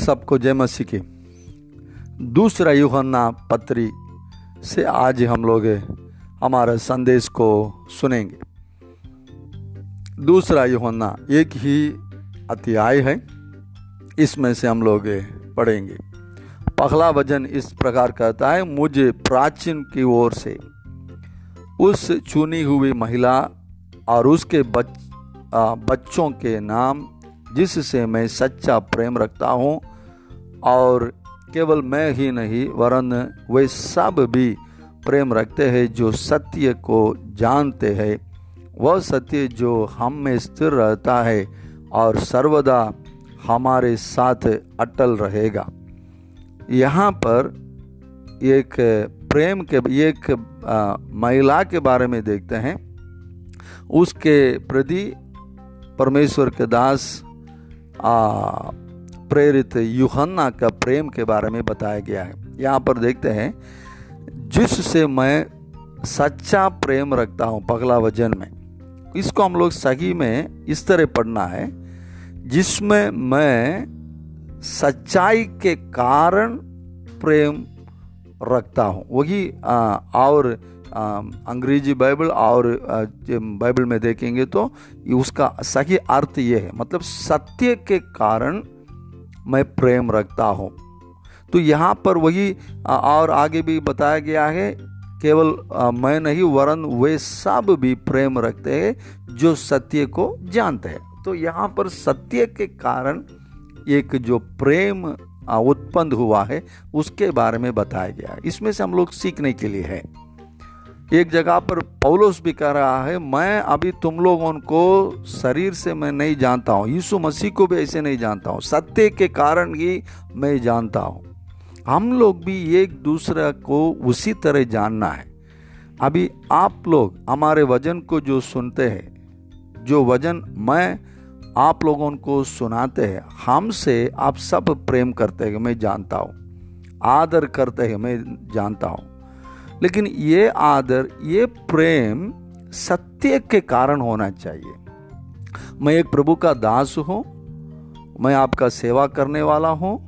सबको जय मसीह की। दूसरा यूहन्ना पत्री से आज हम लोग हमारे संदेश को सुनेंगे। दूसरा यूहन्ना एक ही अध्याय है इसमें से हम लोग पढ़ेंगे। पहला वज़न इस प्रकार कहता है मुझे प्राचीन की ओर से उस चुनी हुई महिला और उसके बच, आ, बच्चों के नाम जिससे मैं सच्चा प्रेम रखता हूँ और केवल मैं ही नहीं, वरन वे सब भी प्रेम रखते हैं जो सत्य को जानते हैं। वह सत्य जो हम में स्थिर रहता है और सर्वदा हमारे साथ अटल रहेगा। यहाँ पर एक प्रेम के, एक महिला के बारे में देखते हैं। उसके प्रति परमेश्वर के दास आ, प्रेरित यूहन्ना का प्रेम के बारे में बताया गया है। यहाँ पर देखते हैं जिससे मैं सच्चा प्रेम रखता हूँ पगला वज़न में। इसको हम लोग सही में इस तरह पढ़ना है जिसमें मैं सच्चाई के कारण प्रेम रखता हूँ। वही और अंग्रेज़ी बाइबल और बाइबल में देखेंगे तो उसका सही अर्थ ये है मतलब सत्य के कारण मैं प्रेम रखता हूँ। तो यहाँ पर वही और आगे भी बताया गया है, केवल मैं नहीं, वरन वे सब भी प्रेम रखते हैं जो सत्य को जानते हैं। तो यहाँ पर सत्य के कारण एक जो प्रेम उत्पन्न हुआ है, उसके बारे में बताया गया इसमें से हम लोग सीखने के लिए है। एक जगह पर पौलोस भी कह रहा है, मैं अभी तुम लोगों को शरीर से मैं नहीं जानता हूँ, यीशु मसीह को भी ऐसे नहीं जानता हूँ, सत्य के कारण ही मैं जानता हूँ। हम लोग भी एक दूसरे को उसी तरह जानना है। अभी आप लोग हमारे वज़न को जो सुनते हैं, जो वज़न मैं आप लोगों को सुनाते हैं, हमसे आप सब प्रेम करते हैं मैं जानता हूँ, आदर करते हैं मैं जानता हूँ। लेकिन ये आदर, ये प्रेम सत्य के कारण होना चाहिए। मैं एक प्रभु का दास हूँ, मैं आपका सेवा करने वाला हूँ,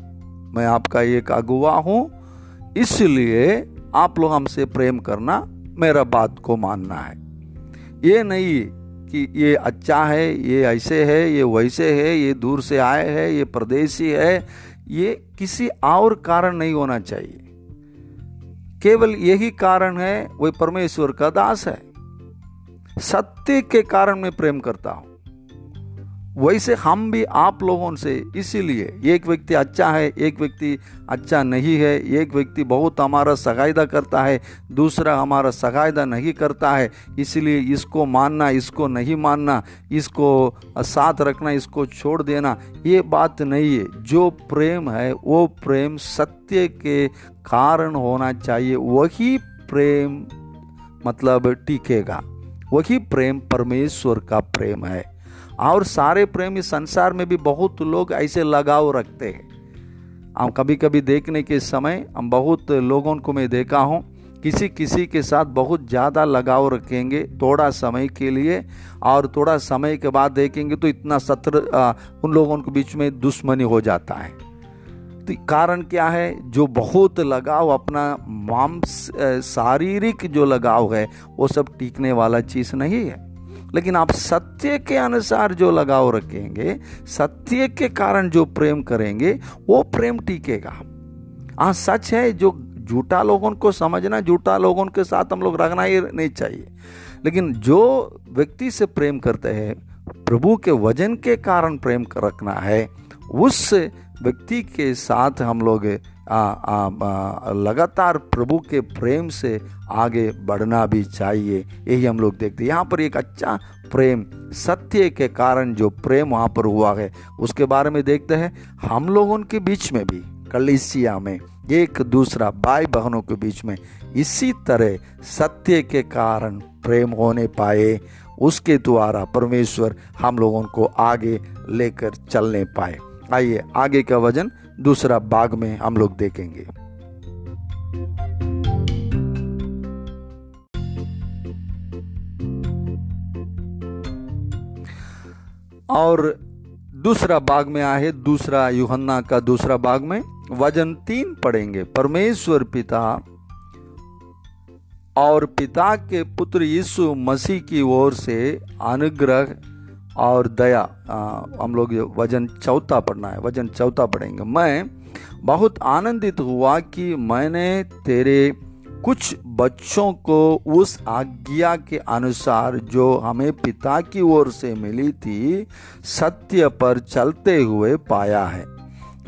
मैं आपका एक अगुवा हूँ, इसलिए आप लोग हमसे प्रेम करना मेरा बात को मानना है। ये नहीं कि ये अच्छा है, ये ऐसे है, ये वैसे है, ये दूर से आए है, ये परदेसी है, ये किसी और कारण नहीं होना चाहिए। केवल यही कारण है, वही परमेश्वर का दास है। सत्य के कारण मैं प्रेम करता हूँ। वैसे हम भी आप लोगों से इसीलिए एक व्यक्ति अच्छा है, एक व्यक्ति अच्छा नहीं है, एक व्यक्ति बहुत हमारा सगायदा करता है, दूसरा हमारा सगायदा नहीं करता है। इसलिए इसको मानना, इसको नहीं मानना, इसको साथ रखना, इसको छोड़ देना, ये बात नहीं है। जो प्रेम है, वो प्रेम सत्य के कारण होना चाहिए। वही प्रेम मतलब टीकेगा। वही प्रेम परमेश्वर का प्रेम है। और सारे प्रेम संसार में भी बहुत लोग ऐसे लगाव रखते हैं। हम कभी कभी देखने के समय हम बहुत लोगों को मैं देखा हूँ किसी किसी के साथ बहुत ज़्यादा लगाव रखेंगे थोड़ा समय के लिए और थोड़ा समय के बाद देखेंगे तो इतना सत्र उन लोगों के बीच में दुश्मनी हो जाता है। तो कारण क्या है? जो बहुत लगाव अपना मांस शारीरिक जो लगाव है, वो सब टीकने वाला चीज़ नहीं है। लेकिन आप सत्य के अनुसार जो लगाव रखेंगे, सत्य के कारण जो प्रेम करेंगे, वो प्रेम टीकेगा। हाँ सच है, जो झूठा लोगों को समझना, झूठा लोगों के साथ हम लोग रखना ही नहीं चाहिए। लेकिन जो व्यक्ति से प्रेम करते हैं, प्रभु के वज़न के कारण प्रेम रखना है, उस व्यक्ति के साथ हम लोग लगातार प्रभु के प्रेम से आगे बढ़ना भी चाहिए। यही हम लोग देखते हैं। यहाँ पर एक अच्छा प्रेम, सत्य के कारण जो प्रेम वहाँ पर हुआ है, उसके बारे में देखते हैं हम लोगों के बीच में भी, कलिसिया में। एक दूसरा भाई बहनों के बीच में इसी तरह सत्य के कारण प्रेम होने पाए, उसके द्वारा परमेश्वर हम लोगों को आगे लेकर चलने पाए। आइए, आगे का वज़न दूसरा बाग में हम लोग देखेंगे। और दूसरा भाग में आए, दूसरा युहन्ना का दूसरा भाग में वज़न तीन पढ़ेंगे परमेश्वर पिता और पिता के पुत्र यीशु मसीह की ओर से अनुग्रह और दया हम लोग वज़न चौथा पढ़ना है, वज़न चौथा पढ़ेंगे। मैं बहुत आनंदित हुआ कि मैंने तेरे कुछ बच्चों को उस आज्ञा के अनुसार जो हमें पिता की ओर से मिली थी, सत्य पर चलते हुए पाया है।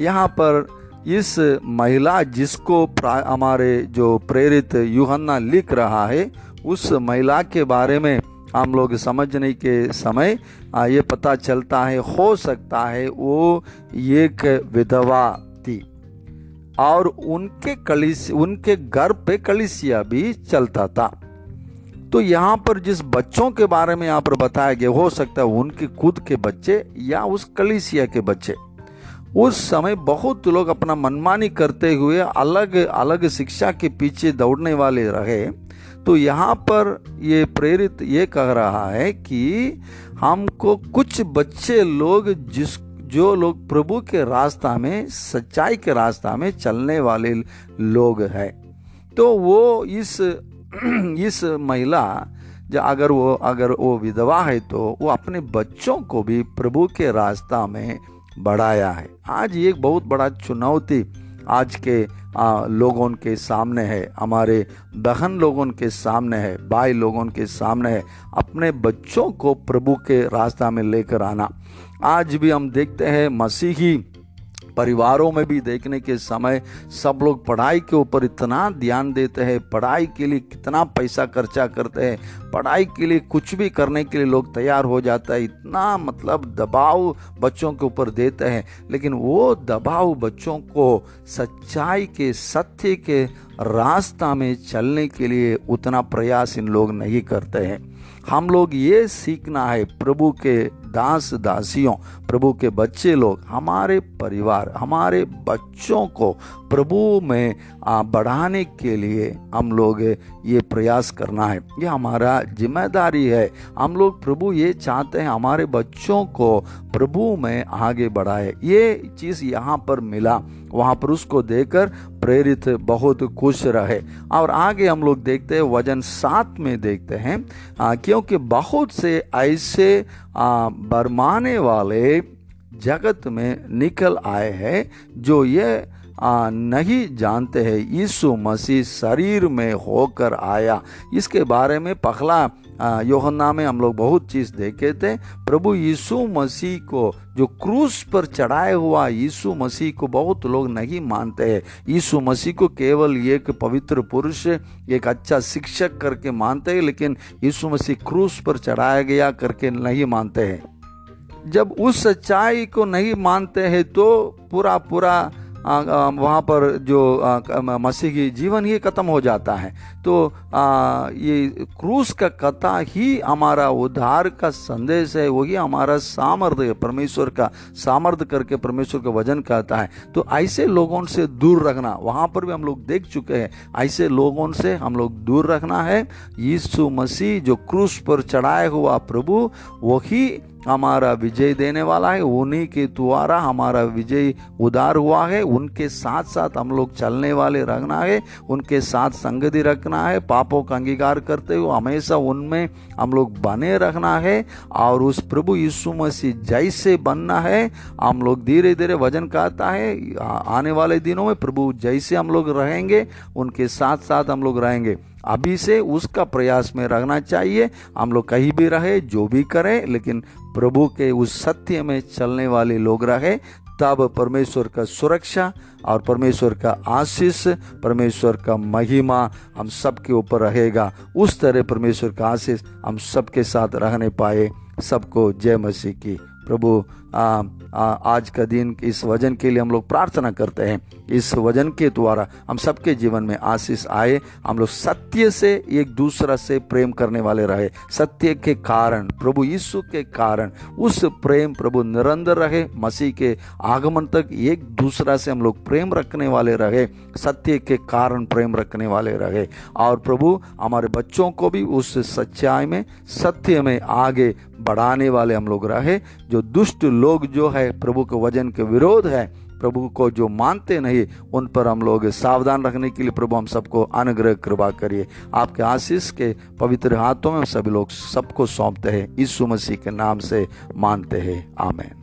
यहाँ पर इस महिला जिसको हमारे जो प्रेरित युहन्ना लिख रहा है, उस महिला के बारे में हम लोग समझने के समय ये पता चलता है, हो सकता है वो एक विधवा थी। और उनके कलिस, उनके घर पे कलिसिया भी चलता था। तो यहाँ पर जिस बच्चों के बारे में यहाँ पर बताया गया, हो सकता है उनके खुद के बच्चे या उस कलिसिया के बच्चे। उस समय बहुत लोग अपना मनमानी करते हुए अलग अलग शिक्षा के पीछे दौड़ने वाले रहे। तो यहाँ पर ये प्रेरित ये कह रहा है कि हमको कुछ बच्चे लोग जिस जो लोग प्रभु के रास्ता में, सच्चाई के रास्ता में चलने वाले लोग हैं। तो वो इस इस महिला, जो अगर वो अगर वो विधवा है तो वो अपने बच्चों को भी प्रभु के रास्ता में बढ़ाया है। आज एक बहुत बड़ा चुनौती आज के आ, लोगों के सामने है हमारे बहन लोगों के सामने है भाई लोगों के सामने है अपने बच्चों को प्रभु के रास्ता में लेकर आना। आज भी हम देखते हैं मसीही परिवारों में भी देखने के समय सब लोग पढ़ाई के ऊपर इतना ध्यान देते हैं, पढ़ाई के लिए कितना पैसा खर्चा करते हैं, पढ़ाई के लिए कुछ भी करने के लिए लोग तैयार हो जाता है, इतना मतलब दबाव बच्चों के ऊपर देते हैं। लेकिन वो दबाव बच्चों को सच्चाई के, सत्य के रास्ता में चलने के लिए उतना प्रयास इन लोग नहीं करते हैं। हम लोग ये सीखना है प्रभु के दास दासियों प्रभु के बच्चे लोग हमारे परिवार हमारे बच्चों को प्रभु में बढ़ाने के लिए हम लोग ये प्रयास करना है। ये हमारा ज़िम्मेदारी है। हम लोग प्रभु ये चाहते हैं हमारे बच्चों को प्रभु में आगे बढ़ाए। ये चीज़ यहाँ पर मिला। वहाँ पर उसको देकर प्रेरित बहुत खुश रहे। और आगे हम लोग देखते हैं वज़न सात में देखते हैं आ, क्योंकि बहुत से ऐसे बरमाने वाले जगत में निकल आए हैं जो ये नहीं जानते हैं। यीशु मसीह शरीर में होकर आया। इसके बारे में पखला योहन्ना में हम लोग बहुत चीज़ देखे थे। प्रभु यीशु मसीह को जो क्रूस पर चढ़ाए हुआ यीशु मसीह को बहुत लोग नहीं मानते हैं। यीशु मसीह को केवल एक पवित्र पुरुष, एक अच्छा शिक्षक करके मानते हैं, लेकिन यीशु मसीह क्रूस पर चढ़ाया गया करके नहीं मानते हैं। जब उस सच्चाई को नहीं मानते हैं तो पूरा पूरा वहाँ पर जो मसीह की जीवन ही खत्म हो जाता है। तो ये क्रूस का कथा ही हमारा उद्धार का संदेश है, वही हमारा सामर्थ्य परमेश्वर का सामर्थ्य करके परमेश्वर का वज़न कहता है। तो ऐसे लोगों से दूर रखना, वहाँ पर भी हम लोग देख चुके हैं, ऐसे लोगों से हम लोग दूर रखना है। यीशु मसीह जो क्रूस पर चढ़ाया हुआ प्रभु, वही हमारा विजय देने वाला है, उन्हीं के द्वारा हमारा विजय उदार हुआ है, उनके साथ साथ हम लोग चलने वाले रखना है, उनके साथ संगति रखना है, पापों का अंगीकार करते हुए हमेशा उनमें हम लोग बने रखना है और उस प्रभु यीशु मसीह जैसे बनना है, हम लोग धीरे धीरे वज़न कहता है आने वाले दिनों में प्रभु जैसे हम लोग रहेंगे, उनके साथ साथ हम लोग रहेंगे। अभी से उसका प्रयास में रहना चाहिए। हम लोग कहीं भी रहे, जो भी करें, लेकिन प्रभु के उस सत्य में चलने वाले लोग रहे, तब परमेश्वर का सुरक्षा और परमेश्वर का आशीष, परमेश्वर का महिमा हम सबके ऊपर रहेगा। उस तरह परमेश्वर का आशीष हम सबके साथ रहने पाए। सबको जय मसीह की। प्रभु आ, आ, आज का दिन इस वज़न के लिए हम लोग प्रार्थना करते हैं। इस वज़न के द्वारा हम सबके जीवन में आशीष आए हम लोग सत्य से एक दूसरा से प्रेम करने वाले रहे। सत्य के कारण प्रभु यीशु के कारण उस प्रेम प्रभु निरंतर रहे मसीह के आगमन तक एक दूसरा से हम लोग प्रेम रखने वाले रहे सत्य के कारण प्रेम रखने वाले रहे। और प्रभु हमारे बच्चों को भी उस सच्चाई में सत्य में आगे बढ़ाने वाले हम लोग रहे जो दुष्ट लोग जो है, प्रभु के वज़न के विरोध है, प्रभु को जो मानते नहीं, उन पर हम लोग सावधान रखने के लिए प्रभु हम सबको अनुग्रह, कृपा करिए। आपके आशीष के पवित्र हाथों में सभी लोग सबको सौंपते हैं, यीशु मसीह के नाम से मानते हैं। आमेन।